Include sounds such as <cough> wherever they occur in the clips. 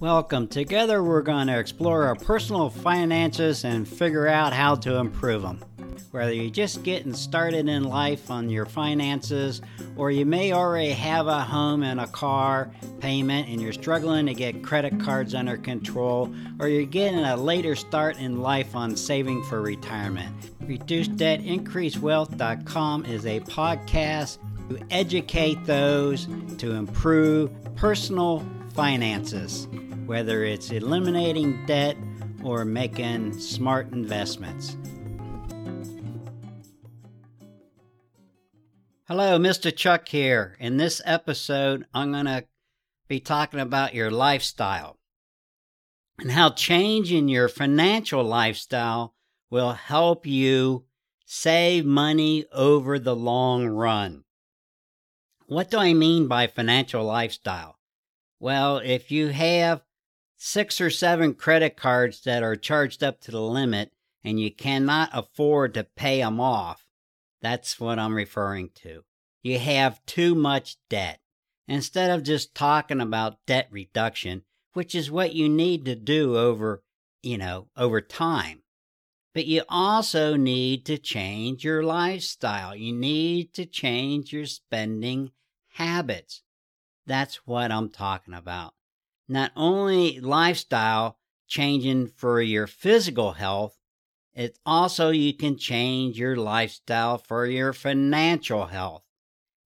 Welcome. Together, we're going to explore our personal finances and figure out how to improve them. Whether you're just getting started in life on your finances, or you may already have a home and a car payment and you're struggling to get credit cards under control, or you're getting a later start in life on saving for retirement. Reduce Debt Increase Wealth.com is a podcast to educate those to improve personal finances whether it's eliminating debt or making smart investments. Hello, Mr. Chuck here. In this episode, I'm going to be talking about your lifestyle and how changing your financial lifestyle will help you save money over the long run. What do I mean by financial lifestyle? Well, if you have six or seven credit cards that are charged up to the limit and you cannot afford to pay them off. That's what I'm referring to. You have too much debt. Instead of just talking about debt reduction, which is what you need to do over, you know, over time. But you also need to change your lifestyle. You need to change your spending habits. That's what I'm talking about not only lifestyle changing for your physical health, it's also you can change your lifestyle for your financial health.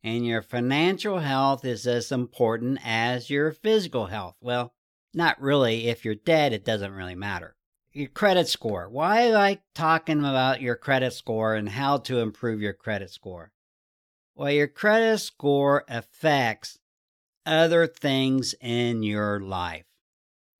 And your financial health is as important as your physical health. Well, not really. If you're dead, it doesn't really matter. Your credit score. Why I like talking about your credit score and how to improve your credit score? Well, your credit score affects other things in your life.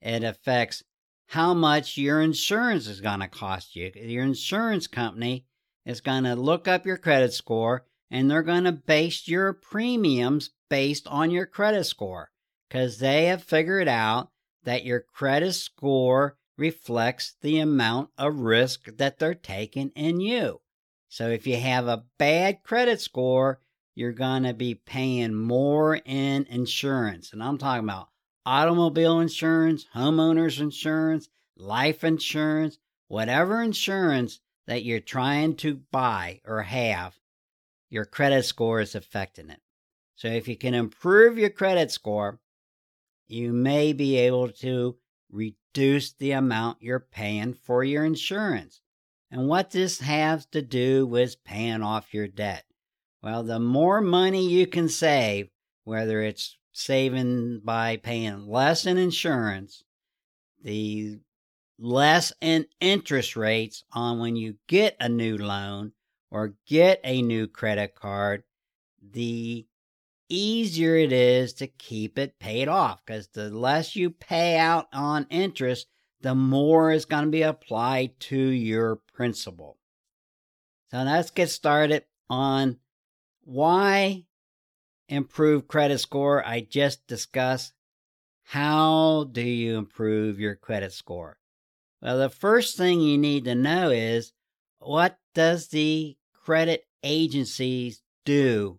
It affects how much your insurance is going to cost you. Your insurance company is going to look up your credit score and they're going to base your premiums based on your credit score because they have figured out that your credit score reflects the amount of risk that they're taking in you. So if you have a bad credit score, you're going to be paying more in insurance. And I'm talking about automobile insurance, homeowners insurance, life insurance, whatever insurance that you're trying to buy or have, your credit score is affecting it. So if you can improve your credit score, you may be able to reduce the amount you're paying for your insurance. And what this has to do with paying off your debt. Well, the more money you can save, whether it's saving by paying less in insurance, the less in interest rates on when you get a new loan or get a new credit card, the easier it is to keep it paid off because the less you pay out on interest, the more is going to be applied to your principal. So let's get started on why improve credit score? I just discussed. How do you improve your credit score? Well, the first thing you need to know is what does the credit agencies do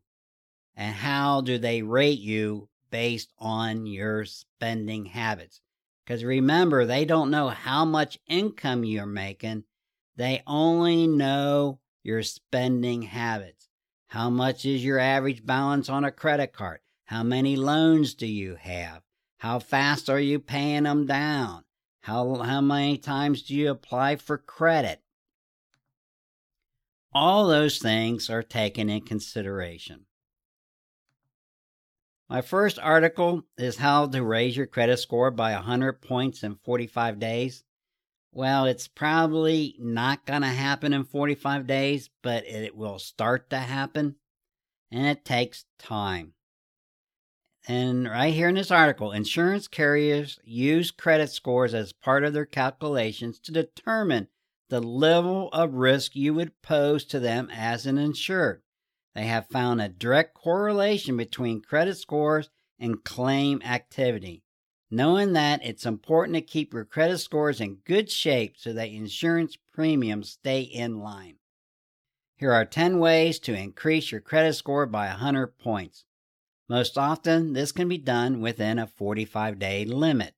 and how do they rate you based on your spending habits? Because remember, they don't know how much income you're making. They only know your spending habits. How much is your average balance on a credit card? How many loans do you have? How fast are you paying them down? How, how many times do you apply for credit? All those things are taken in consideration. My first article is how to raise your credit score by 100 points in 45 days. Well, it's probably not going to happen in 45 days, but it will start to happen, and it takes time. And right here in this article, insurance carriers use credit scores as part of their calculations to determine the level of risk you would pose to them as an insured. They have found a direct correlation between credit scores and claim activity knowing that it's important to keep your credit scores in good shape so that insurance premiums stay in line. Here are 10 ways to increase your credit score by 100 points. Most often, this can be done within a 45 day limit.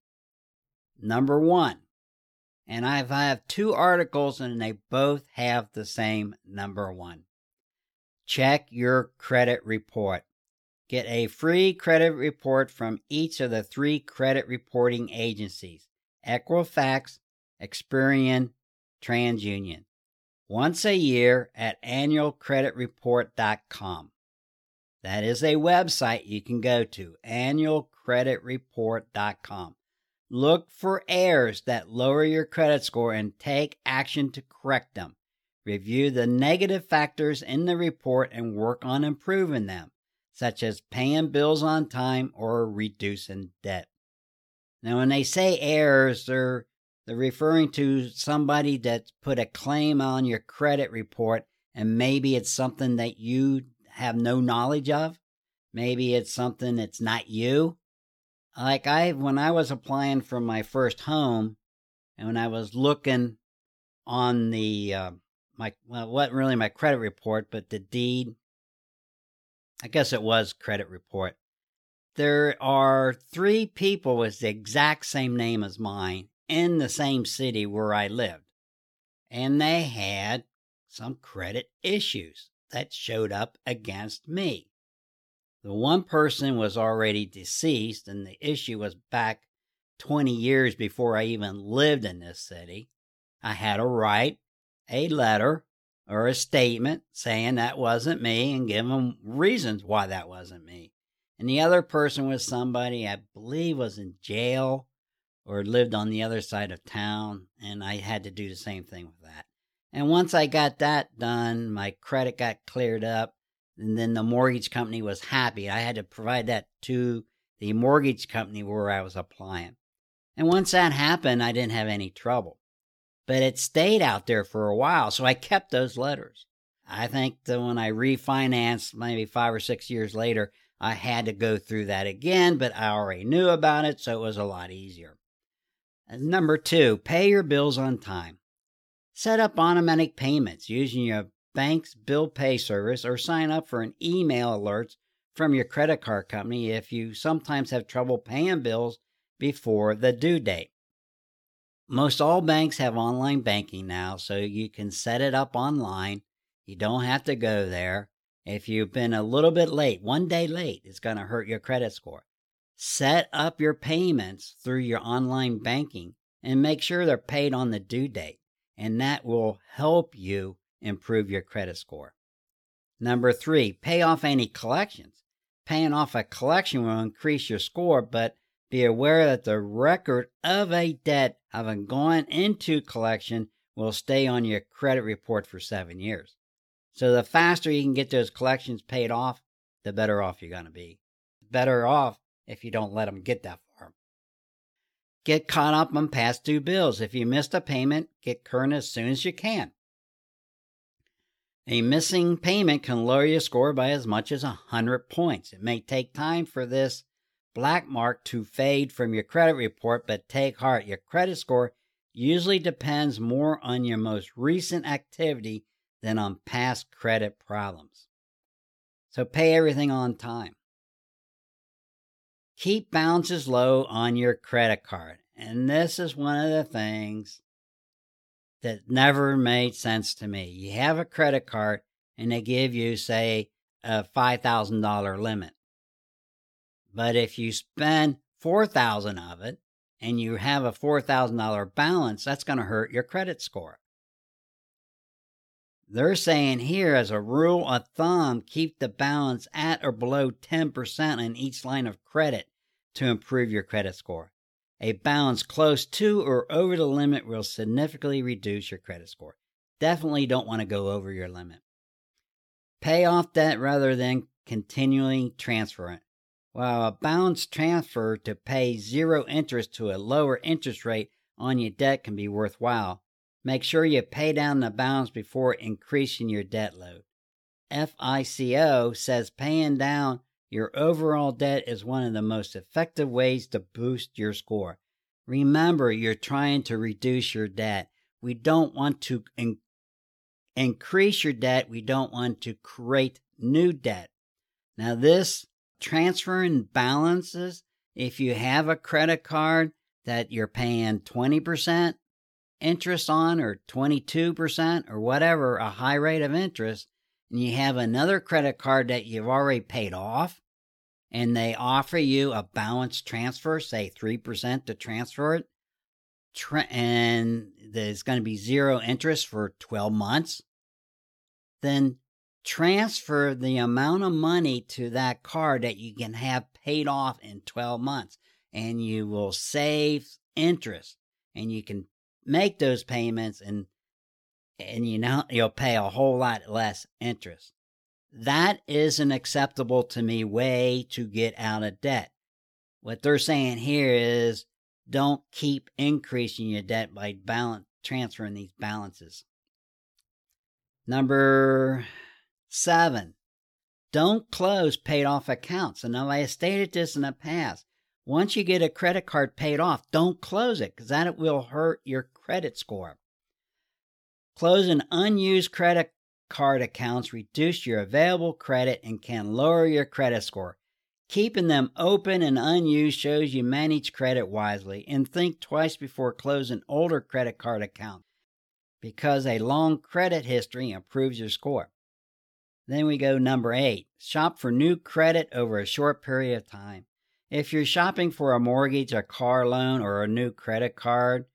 Number one, and I have two articles and they both have the same number one. Check your credit report. Get a free credit report from each of the three credit reporting agencies Equifax, Experian, TransUnion. Once a year at annualcreditreport.com. That is a website you can go to, annualcreditreport.com. Look for errors that lower your credit score and take action to correct them. Review the negative factors in the report and work on improving them, such as paying bills on time or reducing debt. Now, when they say errors, they're, they're referring to somebody that's put a claim on your credit report and maybe it's something that you have no knowledge of. Maybe it's something that's not you. Like I, when I was applying for my first home, and when I was looking on the uh, my well, wasn't really my credit report, but the deed. I guess it was credit report. There are three people with the exact same name as mine in the same city where I lived, and they had some credit issues that showed up against me. The one person was already deceased, and the issue was back 20 years before I even lived in this city. I had to write a letter or a statement saying that wasn't me and give them reasons why that wasn't me. And the other person was somebody I believe was in jail or lived on the other side of town, and I had to do the same thing with that. And once I got that done, my credit got cleared up, and then the mortgage company was happy. I had to provide that to the mortgage company where I was applying. And once that happened, I didn't have any trouble. But it stayed out there for a while, so I kept those letters. I think that when I refinanced, maybe five or six years later, I had to go through that again, but I already knew about it, so it was a lot easier. Number two, pay your bills on time. Set up automatic payments using your bank's bill pay service or sign up for an email alerts from your credit card company if you sometimes have trouble paying bills before the due date. Most all banks have online banking now, so you can set it up online. You don't have to go there. If you've been a little bit late, one day late, it's going to hurt your credit score. Set up your payments through your online banking and make sure they're paid on the due date, and that will help you improve your credit score. Number three, pay off any collections. Paying off a collection will increase your score, but be aware that the record of a debt having gone into collection will stay on your credit report for seven years. So the faster you can get those collections paid off, the better off you're going to be. Better off if you don't let them get that far. Get caught up on past due bills. If you missed a payment, get current as soon as you can. A missing payment can lower your score by as much as 100 points. It may take time for this black mark to fade from your credit report, but take heart. Your credit score usually depends more on your most recent activity than on past credit problems. So pay everything on time. Keep balances low on your credit card. And this is one of the things that never made sense to me. You have a credit card and they give you, say, a $5,000 limit. But if you spend 4000 of it and you have a $4,000 balance, that's going to hurt your credit score. They're saying here, as a rule of thumb, keep the balance at or below 10% in each line of credit to improve your credit score. A balance close to or over the limit will significantly reduce your credit score. Definitely don't want to go over your limit. Pay off debt rather than continually transfer it. While a balance transfer to pay zero interest to a lower interest rate on your debt can be worthwhile, make sure you pay down the balance before increasing your debt load. FICO says paying down your overall debt is one of the most effective ways to boost your score. Remember, you're trying to reduce your debt. We don't want to in- increase your debt. We don't want to create new debt. Now, this transferring balances, if you have a credit card that you're paying 20% interest on or 22% or whatever, a high rate of interest, and you have another credit card that you've already paid off, and they offer you a balance transfer, say 3% to transfer it, and there's going to be zero interest for 12 months, then transfer the amount of money to that card that you can have paid off in 12 months and you will save interest and you can make those payments and and you know you'll pay a whole lot less interest. That isn't acceptable to me way to get out of debt. What they're saying here is don't keep increasing your debt by balance transferring these balances. Number Seven, don't close paid off accounts. And I stated this in the past. Once you get a credit card paid off, don't close it because that will hurt your credit score. Closing unused credit card accounts reduce your available credit and can lower your credit score. Keeping them open and unused shows you manage credit wisely and think twice before closing older credit card accounts because a long credit history improves your score. Then we go number eight shop for new credit over a short period of time. If you're shopping for a mortgage, a car loan, or a new credit card,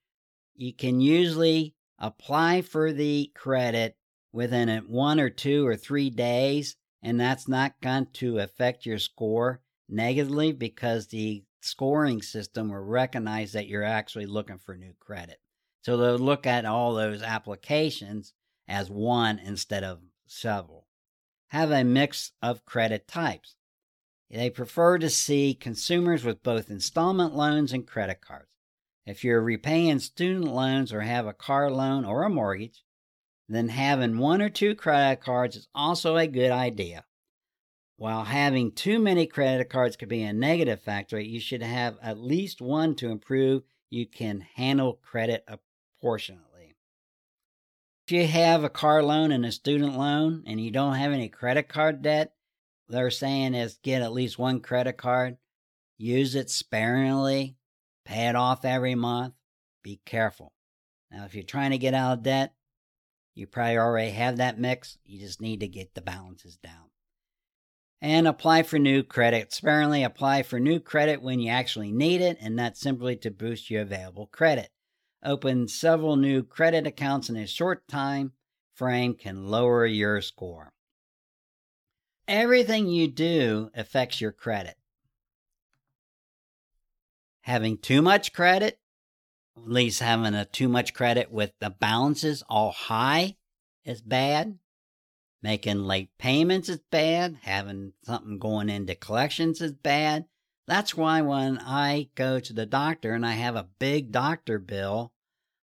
you can usually apply for the credit within one or two or three days, and that's not going to affect your score negatively because the scoring system will recognize that you're actually looking for new credit. So they'll look at all those applications as one instead of several have a mix of credit types. They prefer to see consumers with both installment loans and credit cards. If you're repaying student loans or have a car loan or a mortgage, then having one or two credit cards is also a good idea. While having too many credit cards could be a negative factor, you should have at least one to improve you can handle credit apportionately. If you have a car loan and a student loan and you don't have any credit card debt, they're saying is get at least one credit card, use it sparingly, pay it off every month. Be careful. Now, if you're trying to get out of debt, you probably already have that mix. You just need to get the balances down. And apply for new credit. Sparingly apply for new credit when you actually need it, and not simply to boost your available credit open several new credit accounts in a short time frame can lower your score. Everything you do affects your credit. Having too much credit, at least having a too much credit with the balances all high is bad. Making late payments is bad. Having something going into collections is bad. That's why when I go to the doctor and I have a big doctor bill,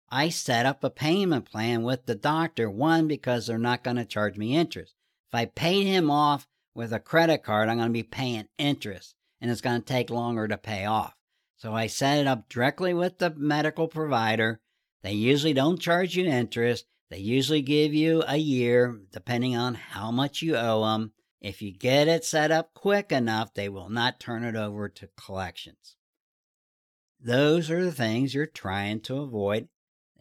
I set up a payment plan with the doctor. One, because they're not going to charge me interest. If I paid him off with a credit card, I'm going to be paying interest and it's going to take longer to pay off. So I set it up directly with the medical provider. They usually don't charge you interest. They usually give you a year, depending on how much you owe them. If you get it set up quick enough, they will not turn it over to collections. Those are the things you're trying to avoid.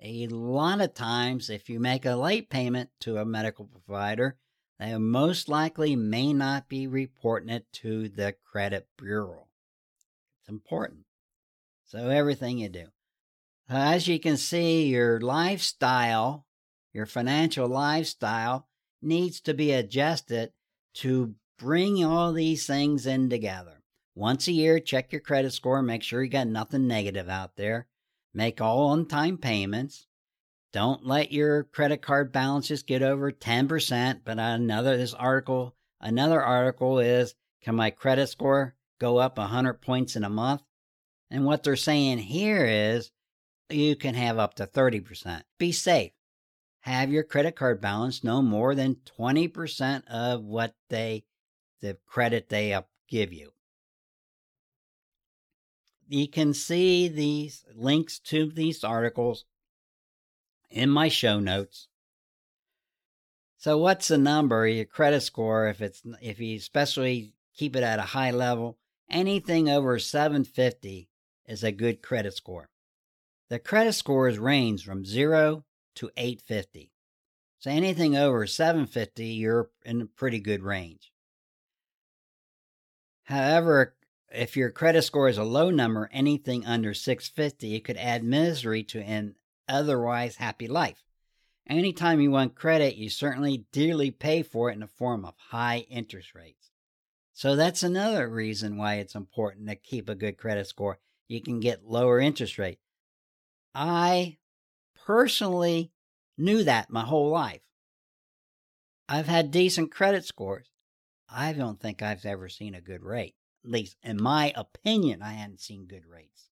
A lot of times, if you make a late payment to a medical provider, they most likely may not be reporting it to the credit bureau. It's important. So, everything you do. As you can see, your lifestyle, your financial lifestyle, needs to be adjusted to bring all these things in together. Once a year, check your credit score, make sure you got nothing negative out there. Make all on time payments. Don't let your credit card balances get over 10%. But another, this article, another article is can my credit score go up 100 points in a month? And what they're saying here is you can have up to 30%. Be safe have your credit card balance no more than 20% of what they the credit they give you. You can see these links to these articles in my show notes. So what's the number your credit score if it's if you especially keep it at a high level anything over 750 is a good credit score. The credit scores range from 0 to 850. So anything over 750, you're in a pretty good range. However, if your credit score is a low number, anything under 650, it could add misery to an otherwise happy life. Anytime you want credit, you certainly dearly pay for it in the form of high interest rates. So that's another reason why it's important to keep a good credit score. You can get lower interest rate. I personally knew that my whole life. I've had decent credit scores. I don't think I've ever seen a good rate. At least in my opinion, I hadn't seen good rates.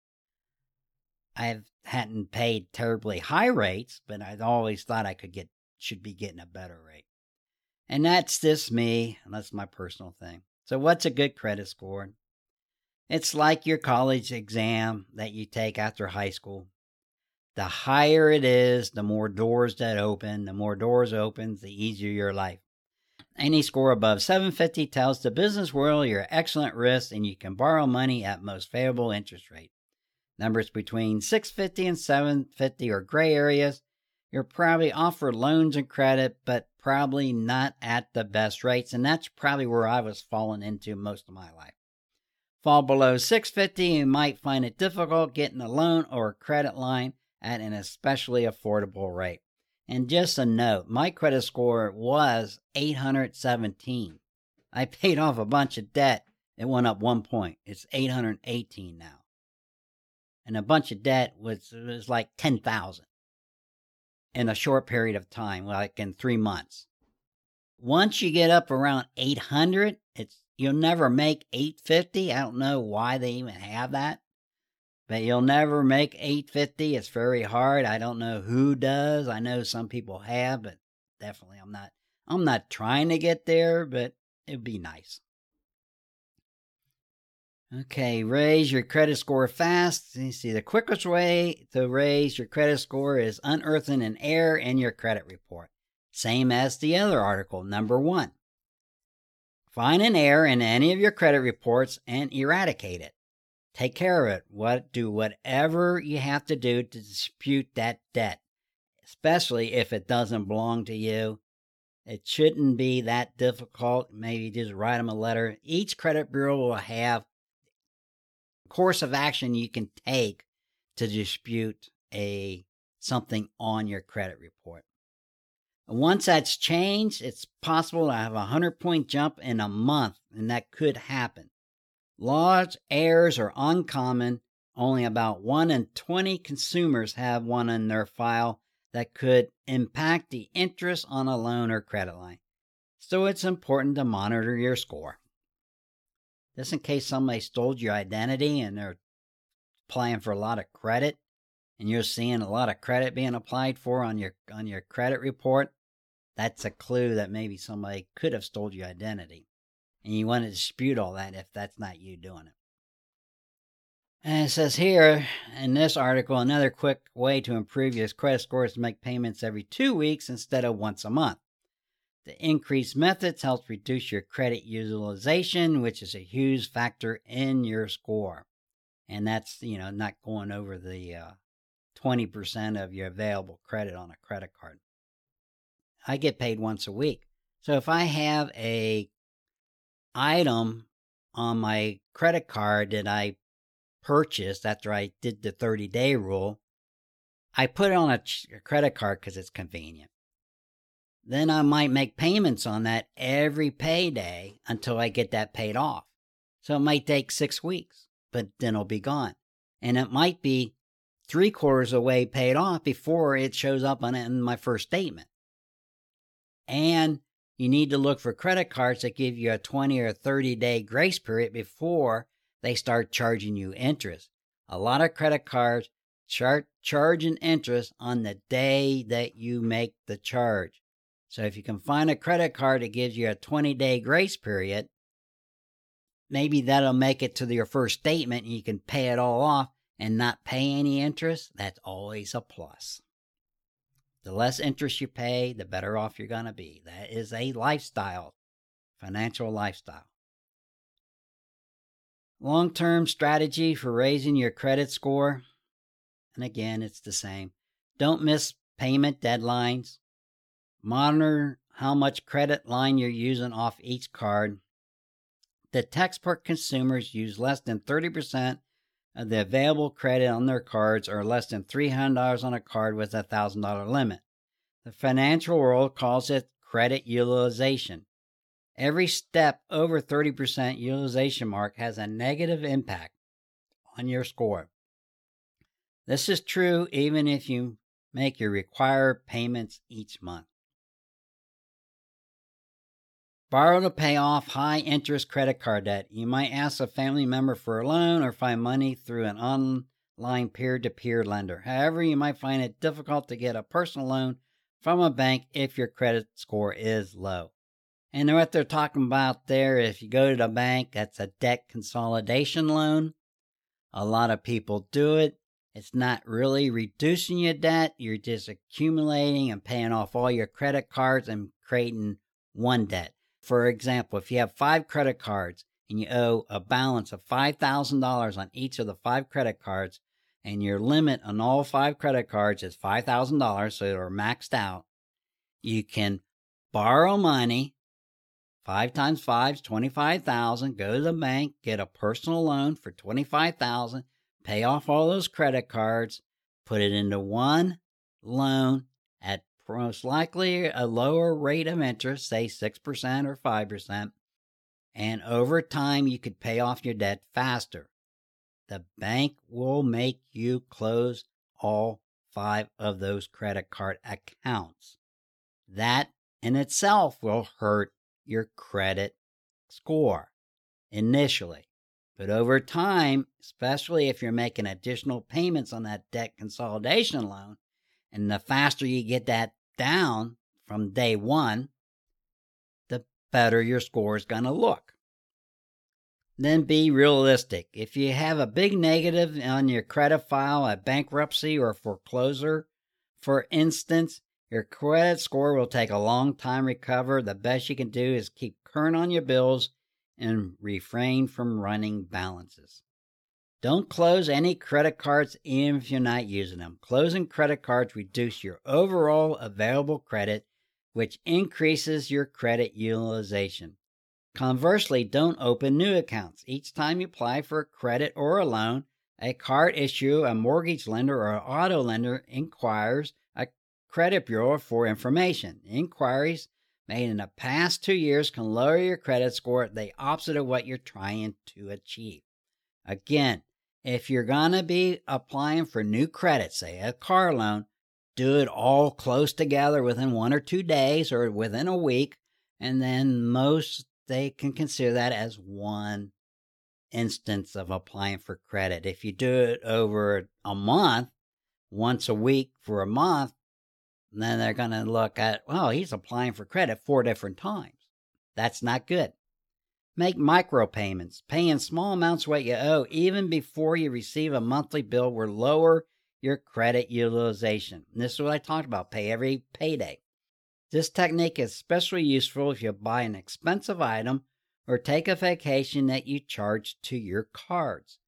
I hadn't paid terribly high rates, but I'd always thought I could get should be getting a better rate. And that's just me. and That's my personal thing. So what's a good credit score? It's like your college exam that you take after high school. The higher it is, the more doors that open. The more doors opens, the easier your life. Any score above 750 tells the business world you're excellent risk and you can borrow money at most favorable interest rate. Numbers between 650 and 750 are gray areas. You're probably offered loans and credit, but probably not at the best rates, and that's probably where I was falling into most of my life. Fall below 650, you might find it difficult getting a loan or a credit line at an especially affordable rate. And just a note, my credit score was 817. I <laughs> paid off a bunch of debt. It went up one point. It's 818 now and a bunch of debt was was like ten thousand in a short period of time, like in three months. Once you get up around eight hundred, it's you'll never make eight fifty. I don't know why they even have that, but you'll never make eight fifty. It's very hard. I don't know who does. I know some people have, but definitely I'm not. I'm not trying to get there, but it'd be nice. Okay, raise your credit score fast. You see, the quickest way to raise your credit score is unearthing an error in your credit report. Same as the other article, number one. Find an error in any of your credit reports and eradicate it. Take care of it. What do whatever you have to do to dispute that debt, especially if it doesn't belong to you. It shouldn't be that difficult. Maybe just write them a letter. Each credit bureau will have course of action you can take to dispute a something on your credit report. Once that's changed, it's possible to have a 100 point jump in a month, and that could happen. Large errors are uncommon. Only about 1 in 20 consumers have one in their file that could impact the interest on a loan or credit line. So it's important to monitor your score. Just in case somebody stole your identity and they're applying for a lot of credit and you're seeing a lot of credit being applied for on your on your credit report, that's a clue that maybe somebody could have stole your identity. And you want to dispute all that if that's not you doing it. And it says here in this article, another quick way to improve your credit score is to make payments every two weeks instead of once a month. The increased methods helps reduce your credit utilization, which is a huge factor in your score. And that's, you know, not going over the uh, 20% of your available credit on a credit card. I get paid once a week. So if I have a item on my credit card that I purchased after I did the 30 day rule, I put it on a, a credit card because it's convenient then I might make payments on that every payday until I get that paid off. So it might take six weeks, but then it'll be gone. And it might be three quarters away paid off before it shows up on in my first statement. And you need to look for credit cards that give you a 20 or 30 day grace period before they start charging you interest. A lot of credit cards start charging interest on the day that you make the charge. So if you can find a credit card that gives you a 20 day grace period, maybe that'll make it to your first statement and you can pay it all off and not pay any interest. That's always a plus. The less interest you pay, the better off you're going to be. That is a lifestyle, financial lifestyle. Long term strategy for raising your credit score. And again, it's the same. Don't miss payment deadlines. Monitor how much credit line you're using off each card. The textbook consumers use less than 30% of Uh, the available credit on their cards or less than $300 on a card with a $1,000 limit. The financial world calls it credit utilization. Every step over 30% utilization mark has a negative impact on your score. This is true even if you make your required payments each month. Borrow to pay off high interest credit card debt. You might ask a family member for a loan or find money through an online peer to peer lender. However, you might find it difficult to get a personal loan from a bank if your credit score is low. And what they're talking about there, if you go to the bank, that's a debt consolidation loan. A lot of people do it. It's not really reducing your debt. You're just accumulating and paying off all your credit cards and creating one debt. For example, if you have five credit cards and you owe a balance of $5,000 on each of the five credit cards, and your limit on all five credit cards is $5,000, so they're maxed out, you can borrow money. Five times five is 25,000. Go to the bank, get a personal loan for 25,000, pay off all those credit cards, put it into one loan most likely a lower rate of interest, say 6% or 5%. And over time, you could pay off your debt faster the bank will make you close all five of those credit card accounts. That in itself will hurt your credit score initially. But over time, especially if you're making additional payments on that debt consolidation loan, and the faster you get that down from day one, the better your score is going to look then be realistic. If you have a big negative on your credit file, a bankruptcy or foreclosure, for instance, your credit score will take a long time to recover. The best you can do is keep current on your bills and refrain from running balances. Don't close any credit cards even if you're not using them. Closing credit cards reduce your overall available credit, which increases your credit utilization. Conversely, don't open new accounts. Each time you apply for a credit or a loan, a card issuer, a mortgage lender, or an auto lender inquires a credit bureau for information. Inquiries made in the past two years can lower your credit score, the opposite of what you're trying to achieve. Again, if you're going to be applying for new credit, say a car loan, do it all close together within one or two days or within a week. And then most they can consider that as one instance of applying for credit. If you do it over a month, once a week for a month, then they're going to look at, well, he's applying for credit four different times. That's not good. Make micropayments. Paying small amounts what you owe even before you receive a monthly bill will lower your credit utilization. And this is what I talked about. Pay every payday. This technique is especially useful if you buy an expensive item or take a vacation that you charge to your cards.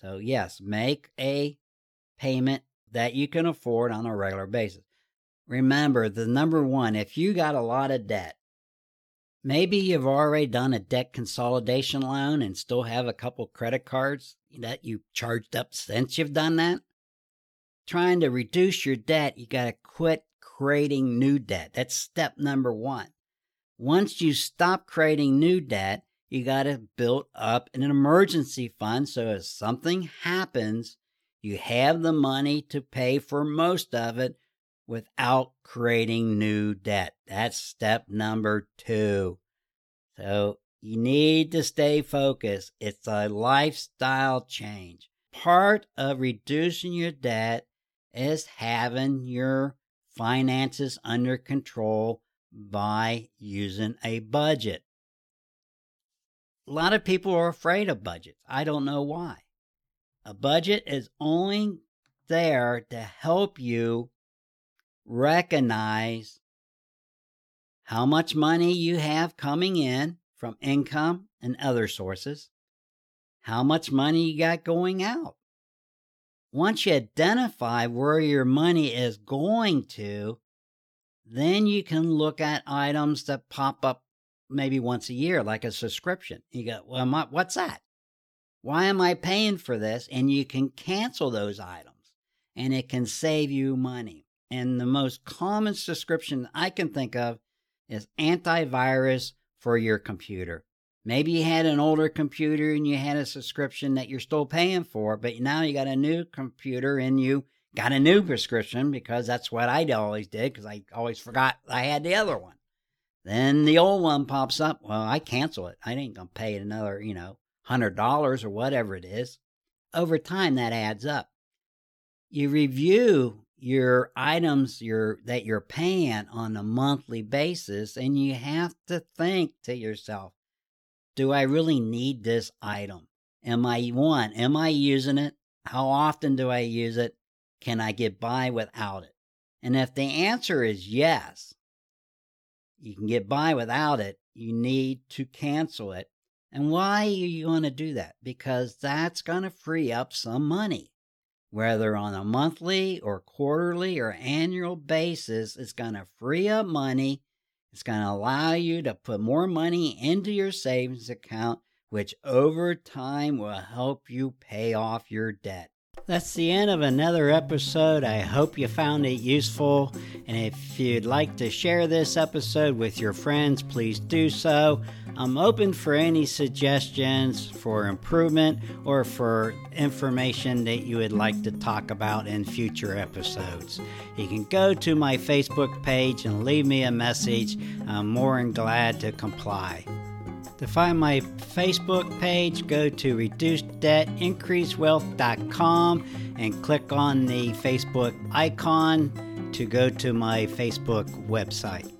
So, yes, make a payment that you can afford on a regular basis. Remember, the number one, if you got a lot of debt, maybe you've already done a debt consolidation loan and still have a couple credit cards that you charged up since you've done that. Trying to reduce your debt, you got to quit creating new debt. That's step number one. Once you stop creating new debt, you got to build up an emergency fund so if something happens, you have the money to pay for most of it without creating new debt. That's step number two. So you need to stay focused. It's a lifestyle change. Part of reducing your debt is having your finances under control by using a budget. A lot of people are afraid of budgets. I don't know why. A budget is only there to help you recognize how much money you have coming in from income and other sources, how much money you got going out. once you identify where your money is going to, then you can look at items that pop up maybe once a year, like a subscription. You go, well, what's that? Why am I paying for this? And you can cancel those items and it can save you money. And the most common subscription I can think of is antivirus for your computer. Maybe you had an older computer and you had a subscription that you're still paying for, but now you got a new computer and you got a new prescription because that's what I always did because I always forgot I had the other one. Then the old one pops up. Well, I cancel it. I ain't going to pay another, you know, $100 or whatever it is. Over time, that adds up. You review your items your, that you're paying on a monthly basis, and you have to think to yourself, do I really need this item? Am I one? Am I using it? How often do I use it? Can I get by without it? And if the answer is yes, you can get by without it. You need to cancel it. And why are you going to do that? Because that's going to free up some money. Whether on a monthly or quarterly or annual basis, it's going to free up money. It's going to allow you to put more money into your savings account, which over time will help you pay off your debt. That's the end of another episode. I hope you found it useful. And if you'd like to share this episode with your friends, please do so. I'm open for any suggestions for improvement or for information that you would like to talk about in future episodes. You can go to my Facebook page and leave me a message. I'm more than glad to comply. To find my Facebook page, go to reducedebtincreasewealth.com and click on the Facebook icon to go to my Facebook website.